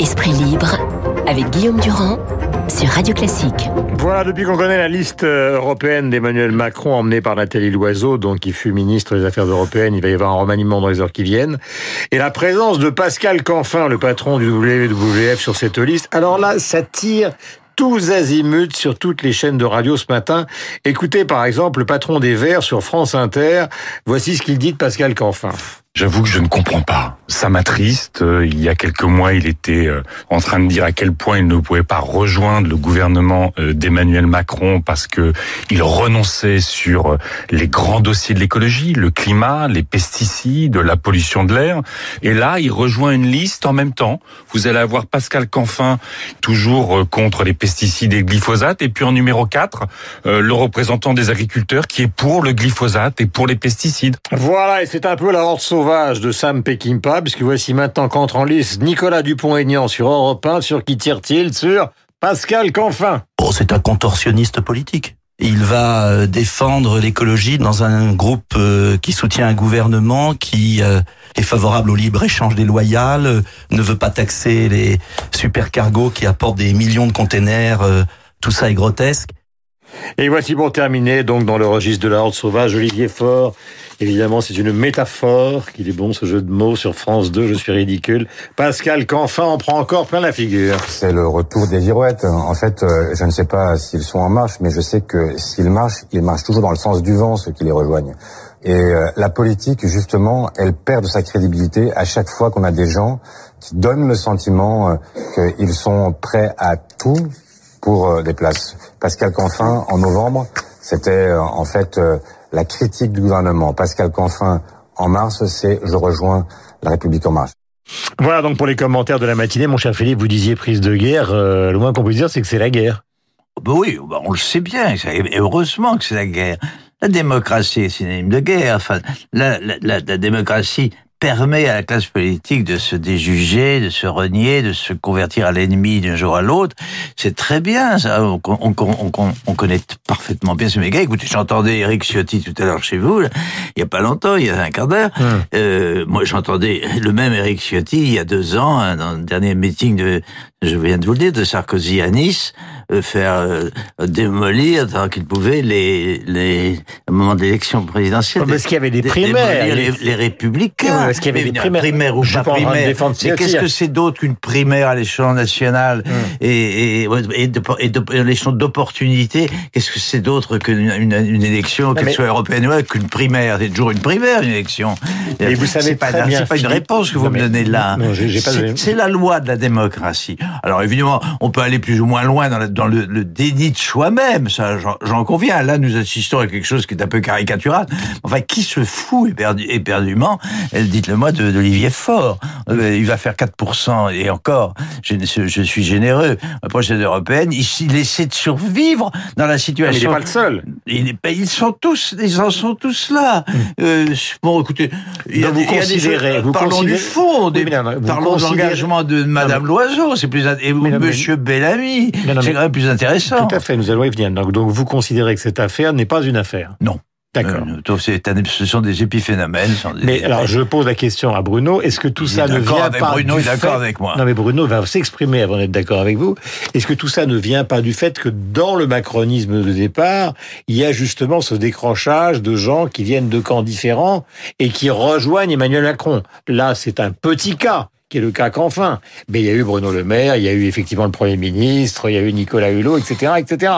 Esprit libre avec Guillaume Durand sur Radio Classique. Voilà, depuis qu'on connaît la liste euh, européenne d'Emmanuel Macron emmenée par Nathalie Loiseau, donc qui fut ministre des Affaires européennes, il va y avoir un remaniement dans les heures qui viennent. Et la présence de Pascal Canfin, le patron du WWF sur cette liste, alors là, ça tire tous azimuts sur toutes les chaînes de radio ce matin. Écoutez par exemple le patron des Verts sur France Inter. Voici ce qu'il dit de Pascal Canfin. J'avoue que je ne comprends pas. Ça m'attriste. Euh, il y a quelques mois, il était euh, en train de dire à quel point il ne pouvait pas rejoindre le gouvernement euh, d'Emmanuel Macron parce que il renonçait sur les grands dossiers de l'écologie, le climat, les pesticides, la pollution de l'air. Et là, il rejoint une liste en même temps. Vous allez avoir Pascal Canfin, toujours contre les pesticides et le glyphosate. Et puis en numéro 4, le représentant des agriculteurs qui est pour le glyphosate et pour les pesticides. Voilà, et c'est un peu la horde de Sam Peckinpah, puisque voici maintenant qu'entre en liste Nicolas Dupont-Aignan sur Europe 1, sur qui tire-t-il? Sur Pascal Canfin. Oh, c'est un contorsionniste politique. Il va euh, défendre l'écologie dans un groupe euh, qui soutient un gouvernement qui euh, est favorable au libre-échange déloyal, ne veut pas taxer les supercargos qui apportent des millions de containers. Tout ça est grotesque. Et voici pour terminer, donc dans le registre de la horde sauvage, Olivier Faure. Évidemment, c'est une métaphore, qu'il est bon ce jeu de mots sur France 2, je suis ridicule. Pascal Canfin en prend encore plein la figure. C'est le retour des girouettes. En fait, euh, je ne sais pas s'ils sont en marche, mais je sais que s'ils marchent, ils marchent toujours dans le sens du vent, ceux qui les rejoignent. Et euh, la politique, justement, elle perd de sa crédibilité à chaque fois qu'on a des gens qui donnent le sentiment euh, qu'ils sont prêts à tout pour des places. Pascal Canfin, en novembre, c'était en fait la critique du gouvernement. Pascal Canfin, en mars, c'est je rejoins la République en marche. Voilà donc pour les commentaires de la matinée, mon cher Philippe, vous disiez prise de guerre. Euh, le moins qu'on puisse dire, c'est que c'est la guerre. Ben oui, ben on le sait bien. Et heureusement que c'est la guerre. La démocratie est synonyme de guerre. Enfin, la, la, la, la démocratie permet à la classe politique de se déjuger, de se renier, de se convertir à l'ennemi d'un jour à l'autre. C'est très bien, ça. On, on, on, on, connaît parfaitement bien ce méga. Écoutez, j'entendais Eric Ciotti tout à l'heure chez vous, il y a pas longtemps, il y a un quart d'heure. Euh, moi, j'entendais le même Eric Ciotti il y a deux ans, hein, dans le dernier meeting de, je viens de vous le dire, de Sarkozy à Nice, euh, faire euh, démolir tant qu'il pouvait les, les au moment de l'élection présidentielle. Parce qu'il y avait des primaires. Les, les, républicains. parce qu'il y avait des primaires. Primaire ou pas primaire. Mais qu'est-ce que c'est d'autre qu'une primaire à l'échelon national hum. et, et, et, de, et de, l'échelon d'opportunité Qu'est-ce que c'est d'autre qu'une une, une, élection, qu'elle soit européenne ou qu'une primaire? C'est toujours une primaire, une élection. Et vous savez pas. C'est pas une réponse que vous me donnez là. C'est la loi de la démocratie. Alors évidemment, on peut aller plus ou moins loin dans, dans le, le, déni de soi-même, ça j'en conviens. Là, nous assistons à quelque chose qui est un peu caricatural. Enfin, qui se fout éperdu, éperdument Dites-le moi d'Olivier Faure. Euh, il va faire 4% et encore, je, je suis généreux. La prochaine européenne, il, essaie de survivre dans la situation. il n'est pas le seul. Il ils sont tous, ils en sont tous là. Mmh. Euh, bon, écoutez, il y a, vous considérez, vous parlons considérez, du fond, des, parlons de l'engagement de Madame Loiseau, c'est plus et mais Monsieur Bellamy, c'est quand même plus intéressant. Tout à fait, nous allons y venir. Donc, donc vous considérez que cette affaire n'est pas une affaire? Non. D'accord. Euh, ce sont des épiphénomènes. Des mais alors, je pose la question à Bruno. Est-ce que tout ça ne vient avec pas Bruno du est d'accord avec moi. Non, mais Bruno va s'exprimer avant d'être d'accord avec vous. Est-ce que tout ça ne vient pas du fait que dans le macronisme de départ, il y a justement ce décrochage de gens qui viennent de camps différents et qui rejoignent Emmanuel Macron? Là, c'est un petit cas qui est le cas qu'enfin. Mais il y a eu Bruno Le Maire, il y a eu effectivement le Premier ministre, il y a eu Nicolas Hulot, etc., etc.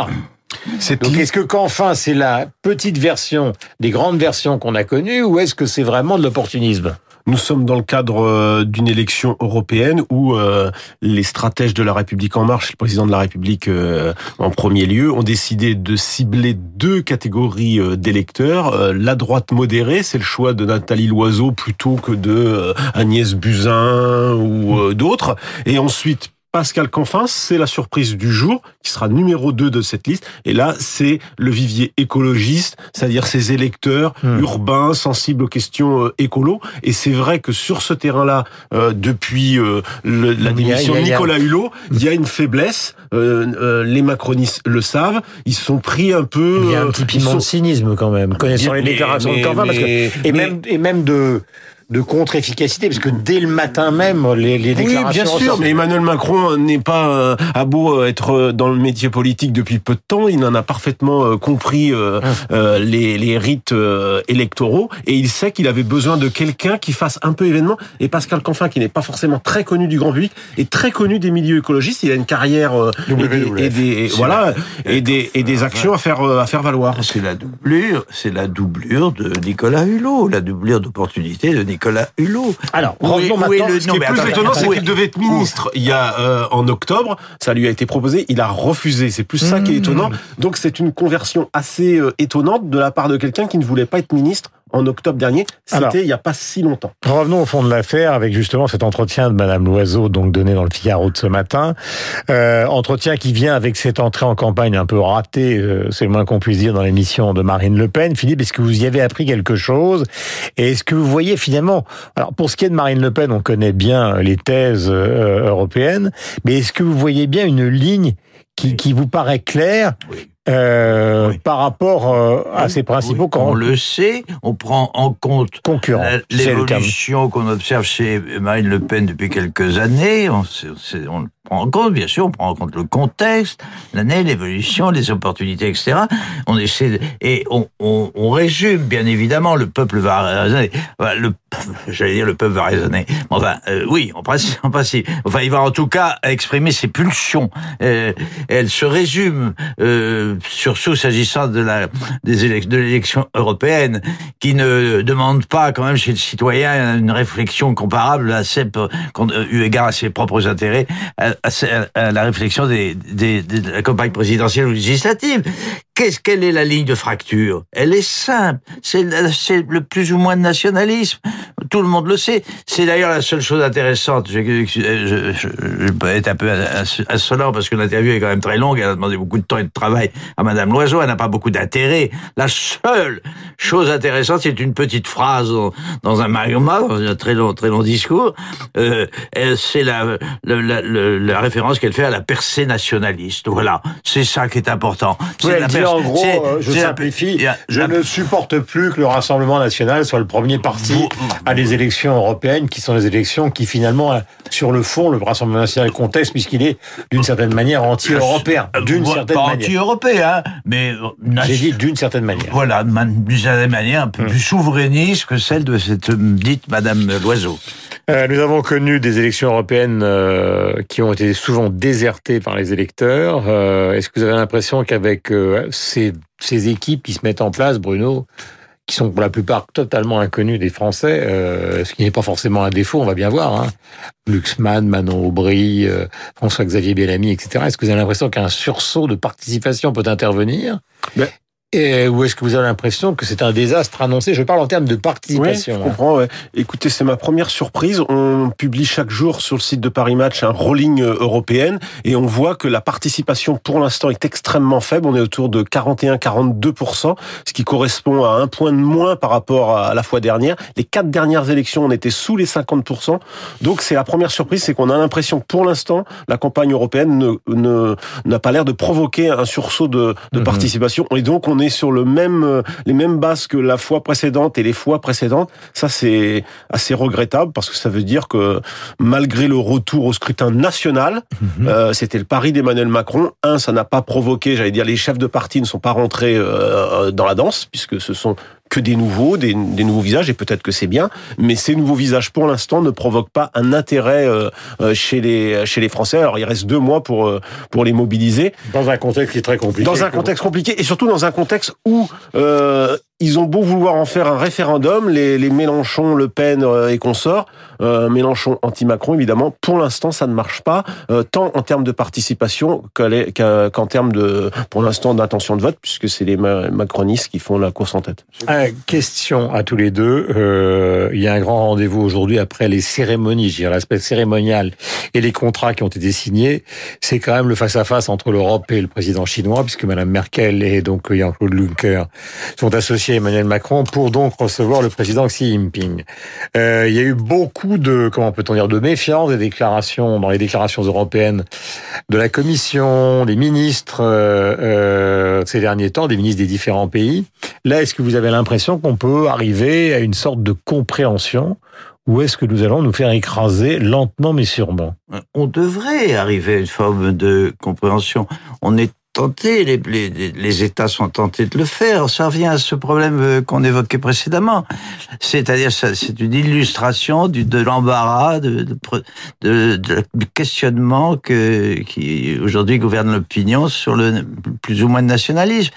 Donc est-ce que qu'enfin c'est la petite version des grandes versions qu'on a connues ou est-ce que c'est vraiment de l'opportunisme? Nous sommes dans le cadre euh, d'une élection européenne où euh, les stratèges de la République en marche, le président de la République euh, en premier lieu, ont décidé de cibler deux catégories d'électeurs. La droite modérée, c'est le choix de Nathalie Loiseau plutôt que de Agnès Buzyn ou d'autres. Et ensuite, Pascal Canfin, c'est la surprise du jour, qui sera numéro 2 de cette liste. Et là, c'est le vivier écologiste, c'est-à-dire ces électeurs Hmm. urbains, sensibles aux questions euh, écolo. Et c'est vrai que sur ce terrain-là, euh, depuis euh, le- la a- démission de Nicolas Hulot, il y a une faiblesse. Euh, euh, les macronistes le savent. Ils sont pris un peu... Il y a un petit piment sont- de cynisme quand même, connaissant les Mais- déclarations mais- de Canfin, parce que et mais- même et même de de contre-efficacité, parce que dès le matin même, les, les Oui, déclarations. bien sûr, mais Emmanuel Macron n'est pas euh, à beau euh, être euh, dans le métier politique depuis peu de temps. Il en a parfaitement compris euh, euh, les, les rites euh, électoraux et il sait qu'il avait besoin de quelqu'un qui fasse un peu événement. Et Pascal Canfin, qui n'est pas forcément très connu du grand public, est très connu des milieux écologistes. Il a une carrière et des, voilà et des et des actions à faire à faire valoir. C'est la doublure, c'est la doublure de Nicolas Hulot, la doublure d'opportunité de Nicolas Hulot. Alors, Où est- revenons où maintenant. est le- Ce qui est plus attends, étonnant, c'est qu'il devait être ministre il y a euh, en octobre. Ça lui a été proposé, il a refusé. C'est plus ça qui est étonnant. Donc c'est une conversion assez euh, étonnante de la part de quelqu'un qui ne voulait pas être ministre en octobre dernier. C'était il y a pas si longtemps. Revenons au fond de l'affaire avec justement cet entretien de Madame Loiseau, donc donné dans le Figaro de ce matin. Euh, entretien qui vient avec cette entrée en campagne un peu ratée, euh, c'est le moins qu'on puisse dire, dans l'émission de Marine Le Pen. Philippe, est-ce que vous y avez appris quelque chose? Et est-ce que vous voyez finalement, alors pour ce qui est de Marine Le Pen, on connaît bien les thèses euh, européennes, mais est-ce que vous voyez bien une ligne qui, qui vous paraît claire? Oui. Euh, Oui. par rapport euh, à ses principaux Oui, con- On le sait, on prend en compte l'évolution qu'on observe chez Marine Le Pen depuis quelques années. On, le prend en compte, bien sûr, on prend en compte le contexte, l'année, l'évolution, les opportunités, etc. On essaie de- et on, on, on résume, bien évidemment, le peuple va raisonner. Enfin, le, j'allais dire le peuple va raisonner. Enfin, euh, oui, en principe, en principe. Enfin, il va en tout cas exprimer ses pulsions. Euh, elle se résume, surtout s'agissant de des de l'élection européenne, qui ne demande pas quand même chez le citoyen une réflexion comparable à qu'on- euh, eu égard à ses propres intérêts, à, la réflexion des, des, des- de la campagne présidentielle ou législative. Qu'est-ce quelle est la ligne de fracture? Elle est simple. C'est le plus ou moins de nationalisme. Tout le monde le sait. C'est d'ailleurs la seule chose intéressante. Je, je, je- je- peux être un peu ins- insolent parce que l'interview est quand même très longue. Elle a demandé beaucoup de temps et de travail à Madame Loiseau. Elle n'a pas beaucoup d'intérêt. La seule chose intéressante, c'est une petite phrase dans, dans un magma, dans un très long, très long discours. Euh, c'est la, la, la, référence qu'elle fait à la percée nationaliste. Voilà. C'est ça qui est important. C'est la en gros, euh, je simplifie, je ne supporte plus que le Rassemblement national soit le premier parti à des élections européennes, qui sont des élections qui finalement, euh, sur le fond, le Rassemblement national conteste puisqu'il est d'une certaine manière anti-européen, d'une Euh, certaine pas manière. anti-européen, mais euh, J'ai dit d'une certaine manière. Voilà, d'une certaine manière, un peu plus souverainiste que celle de cette dite Madame Loiseau. Euh, nous avons connu des élections européennes euh, qui ont été souvent désertées par les électeurs. Euh, Est-ce que vous avez l'impression qu'avec euh, ces, ces équipes qui se mettent en place, Bruno, qui sont pour la plupart totalement inconnues des Français, euh, ce qui n'est pas forcément un défaut, on va bien voir. Hein. Luxman, Manon Aubry, François-Xavier Bellamy, etc. Est-ce que vous avez l'impression qu'un sursaut de participation peut intervenir? Ben- Et, Ou est-ce que vous avez l'impression que c'est un désastre annoncé? Je parle en termes de Oui, participation. je hein. comprends. ouais. Écoutez, c'est ma première surprise. On publie chaque jour sur le site de Paris Match un rolling euh, européenne et on voit que la participation pour l'instant est extrêmement faible. On est autour de 41-42%, ce qui correspond à un point de moins par rapport à la fois dernière. Les quatre dernières élections, on était sous les 50%. Donc c'est la première surprise, c'est qu'on a l'impression que pour l'instant, la campagne européenne ne ne- n'a pas l'air de provoquer un sursaut de, de Mhm. participation. Et donc on est sur le même, euh, les mêmes bases que la fois précédente et les fois précédentes. Ça, c'est assez regrettable parce que ça veut dire que malgré le retour au scrutin national, Mhm. euh, c'était le pari d'Emmanuel Macron. Un, ça n'a pas provoqué, j'allais dire, les chefs de parti ne sont pas rentrés euh, dans la danse puisque ce sont que des nouveaux, des, des nouveaux visages, et peut-être que c'est bien, mais ces nouveaux visages, pour l'instant, ne provoquent pas un intérêt euh, euh, chez les chez les Français. Alors, il reste deux mois pour euh, pour les mobiliser, Dans un contexte qui est très compliqué. dans un contexte compliqué, et surtout dans un contexte où euh, ils ont beau vouloir en faire un référendum, les, les Mélenchon, Le Pen euh, et consorts, euh, Mélenchon anti-Macron évidemment, pour l'instant ça ne marche pas, euh, tant en termes de participation qu'en termes de, pour l'instant, d'intention de vote, puisque c'est les macronistes qui font la course en tête. question à tous les deux. Il y a un grand rendez-vous aujourd'hui après les cérémonies, je l'aspect cérémonial et les contrats qui ont été signés. C'est quand même le face-à-face entre l'Europe et le président chinois, puisque Mme Merkel et donc Jean-Claude Juncker sont associés Emmanuel Macron pour donc recevoir le président Xi Jinping. Euh, il y a eu beaucoup de, comment peut-on dire, de méfiance des déclarations, dans les déclarations européennes de la Commission, des ministres euh, euh, ces derniers temps, des ministres des différents pays. Là, est-ce que vous avez l'impression qu'on peut arriver à une sorte de compréhension ou est-ce que nous allons nous faire écraser lentement mais sûrement? On devrait arriver à une forme de compréhension. On est tenté, les, les, États sont tentés de le faire. Ça revient à ce problème euh, qu'on évoquait précédemment. C'est-à-dire, c'est une illustration de l'embarras, de, questionnement que, qui aujourd'hui gouverne l'opinion sur le plus ou moins de nationalisme.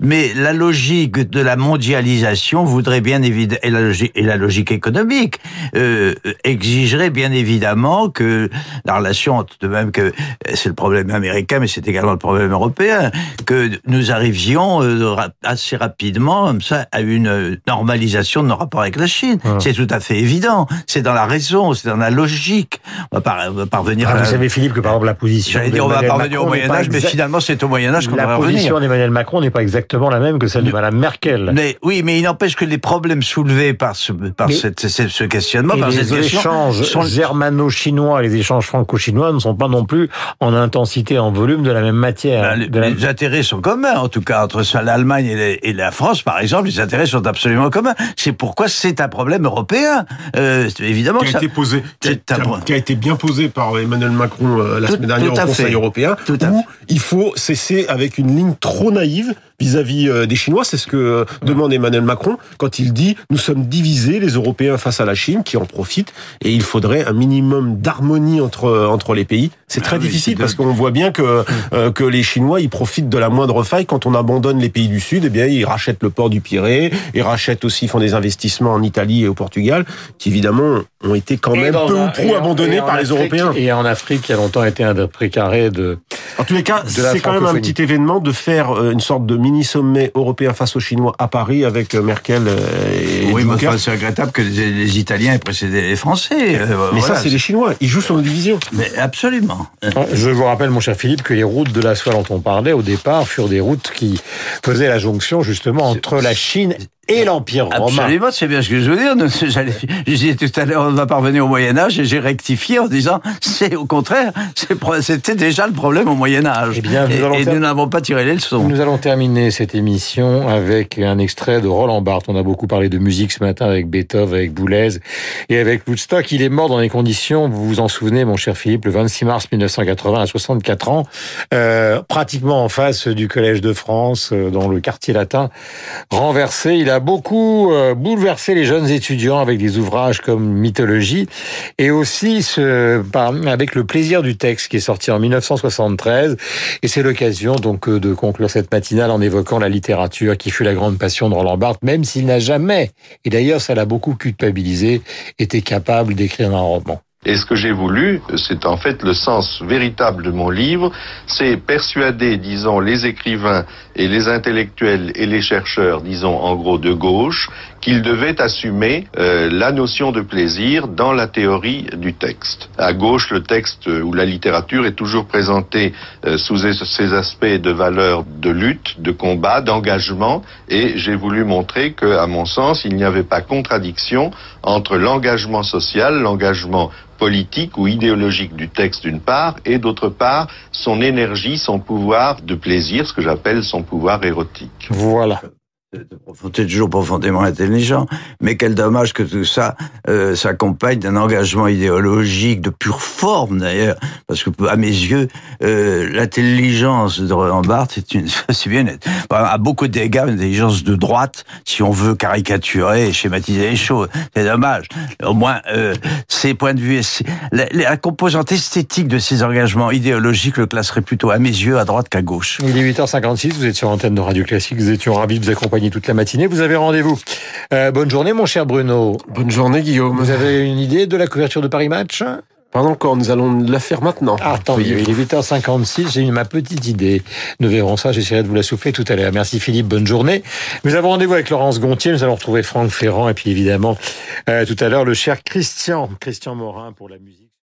Mais la logique de la mondialisation voudrait bien évidemment, et la logique, et la logique économique, euh, exigerait bien évidemment que la relation, de même que c'est le problème américain, mais c'est également le problème européen, que nous arrivions euh, assez rapidement comme ça à une normalisation de nos rapports avec la Chine. C'est tout à fait évident. C'est dans la raison, c'est dans la logique. On va, parvenir. Ah, vous savez Philippe que par exemple la position. J'allais dire on va parvenir au Moyen Âge, mais finalement c'est au Moyen Âge qu'on va revenir. La position d'Emmanuel Macron n'est pas exactement la même que celle de Madame Merkel. Mais oui, mais il n'empêche que les problèmes soulevés par ce par cette, ce questionnement, par les échanges germano-chinois, les échanges franco-chinois ne sont pas non plus en intensité, en volume de la même matière. Ben, les, intérêts sont communs, en tout cas, entre l'Allemagne et, la France, par exemple, les intérêts sont absolument communs. C'est pourquoi c'est un problème européen. Euh, évidemment, qui a été posé, qui a, été bien posé par Emmanuel Macron euh, la semaine dernière au Conseil européen, tout où il faut cesser avec une ligne trop naïve vis-à-vis euh, des Chinois. C'est ce que euh, demande Emmanuel Macron quand il dit nous sommes divisés, les Européens face à la Chine, qui en profitent, et il faudrait un minimum d'harmonie entre entre les pays. C'est très ah difficile parce qu'on voit bien que euh, que les Chinois ils profitent de la moindre faille quand on abandonne les pays du Sud. Eh bien, ils rachètent le port du Pirée, ils rachètent aussi, font des investissements en Italie et au Portugal, qui évidemment ont été quand même peu ou prou abandonnés par les Européens. Et en Afrique, qui a longtemps été un des précarés de. En tous les cas, c'est quand même un petit événement de faire une sorte de mini-sommet européen face aux Chinois à Paris avec euh, Merkel euh, et Oui, mais c'est regrettable que les, Italiens aient précédé les Français. Euh, mais ça, c'est les Chinois. Ils jouent sur nos divisions. Mais absolument. Je vous rappelle, mon cher Philippe, que les routes de la soie dont on parlait au départ furent des routes qui faisaient la jonction justement entre la Chine et l'Empire romain. Absolument, c'est bien ce que je veux dire. Je disais tout à l'heure, on va parvenir au Moyen Âge, et j'ai rectifié en disant, c'est au contraire, c'était déjà le problème au Moyen Âge. Eh bien, et, nous n'avons pas tiré les leçons. Nous allons terminer cette émission avec un extrait de Roland Barthes. On a beaucoup parlé de musique ce matin avec Beethoven, avec Boulez et avec Woodstock. Il est mort dans les conditions, vous vous en souvenez, mon cher Philippe, le 26 mars 1980 à 64 ans, euh, pratiquement en face du Collège de France, euh, dans le quartier latin, renversé. Il a a beaucoup euh, bouleversé les jeunes étudiants avec des ouvrages comme Mythologie et aussi ce, avec le plaisir du texte qui est sorti en 1973. Et c'est l'occasion donc euh, de conclure cette matinale en évoquant la littérature qui fut la grande passion de Roland Barthes, même s'il n'a jamais, et d'ailleurs ça l'a beaucoup culpabilisé, été capable d'écrire un roman. Et ce que j'ai voulu, c'est en fait le sens véritable de mon livre, c'est persuader, disons, les écrivains et les intellectuels et les chercheurs, disons en gros de gauche, qu'ils devaient assumer euh, la notion de plaisir dans la théorie du texte. À gauche, le texte ou la littérature est toujours présenté euh, sous ses aspects de valeur de lutte, de combat, d'engagement, et j'ai voulu montrer que, à mon sens, il n'y avait pas contradiction entre l'engagement social, l'engagement politique ou idéologique du texte d'une part, et d'autre part son énergie, son pouvoir de plaisir, ce que j'appelle son pouvoir érotique. Voilà c'est toujours profondément intelligent, mais quel dommage que tout ça euh, s'accompagne d'un engagement idéologique de pure forme d'ailleurs, parce que à mes yeux, euh, l'intelligence de Roland Barthes une, c'est bien, à beaucoup d'égards, une intelligence de droite, si on veut caricaturer schématiser les choses. C'est dommage. Au moins, euh, ces points de vue, la, composante esthétique de ces engagements idéologiques le classerait plutôt à mes yeux à droite qu'à gauche. Il est 8h56, vous êtes sur l'antenne de Radio Classique, vous étiez ravis de vous accompagner toute la matinée. Vous avez rendez-vous. Euh, bonne journée, mon cher Bruno. Bonne journée, Guillaume. Vous avez une idée de la couverture de Paris Match? Pas encore, nous allons la faire maintenant. Ah, tant mieux. Il est 8h56, j'ai eu ma petite idée. Nous verrons ça, j'essaierai de vous la souffler tout à l'heure. Merci Philippe, bonne journée. Nous avons rendez-vous avec Laurence Gontier, nous allons retrouver Franck Ferrand et puis évidemment, euh, tout à l'heure, le cher Christian, Christian Morin pour la musique.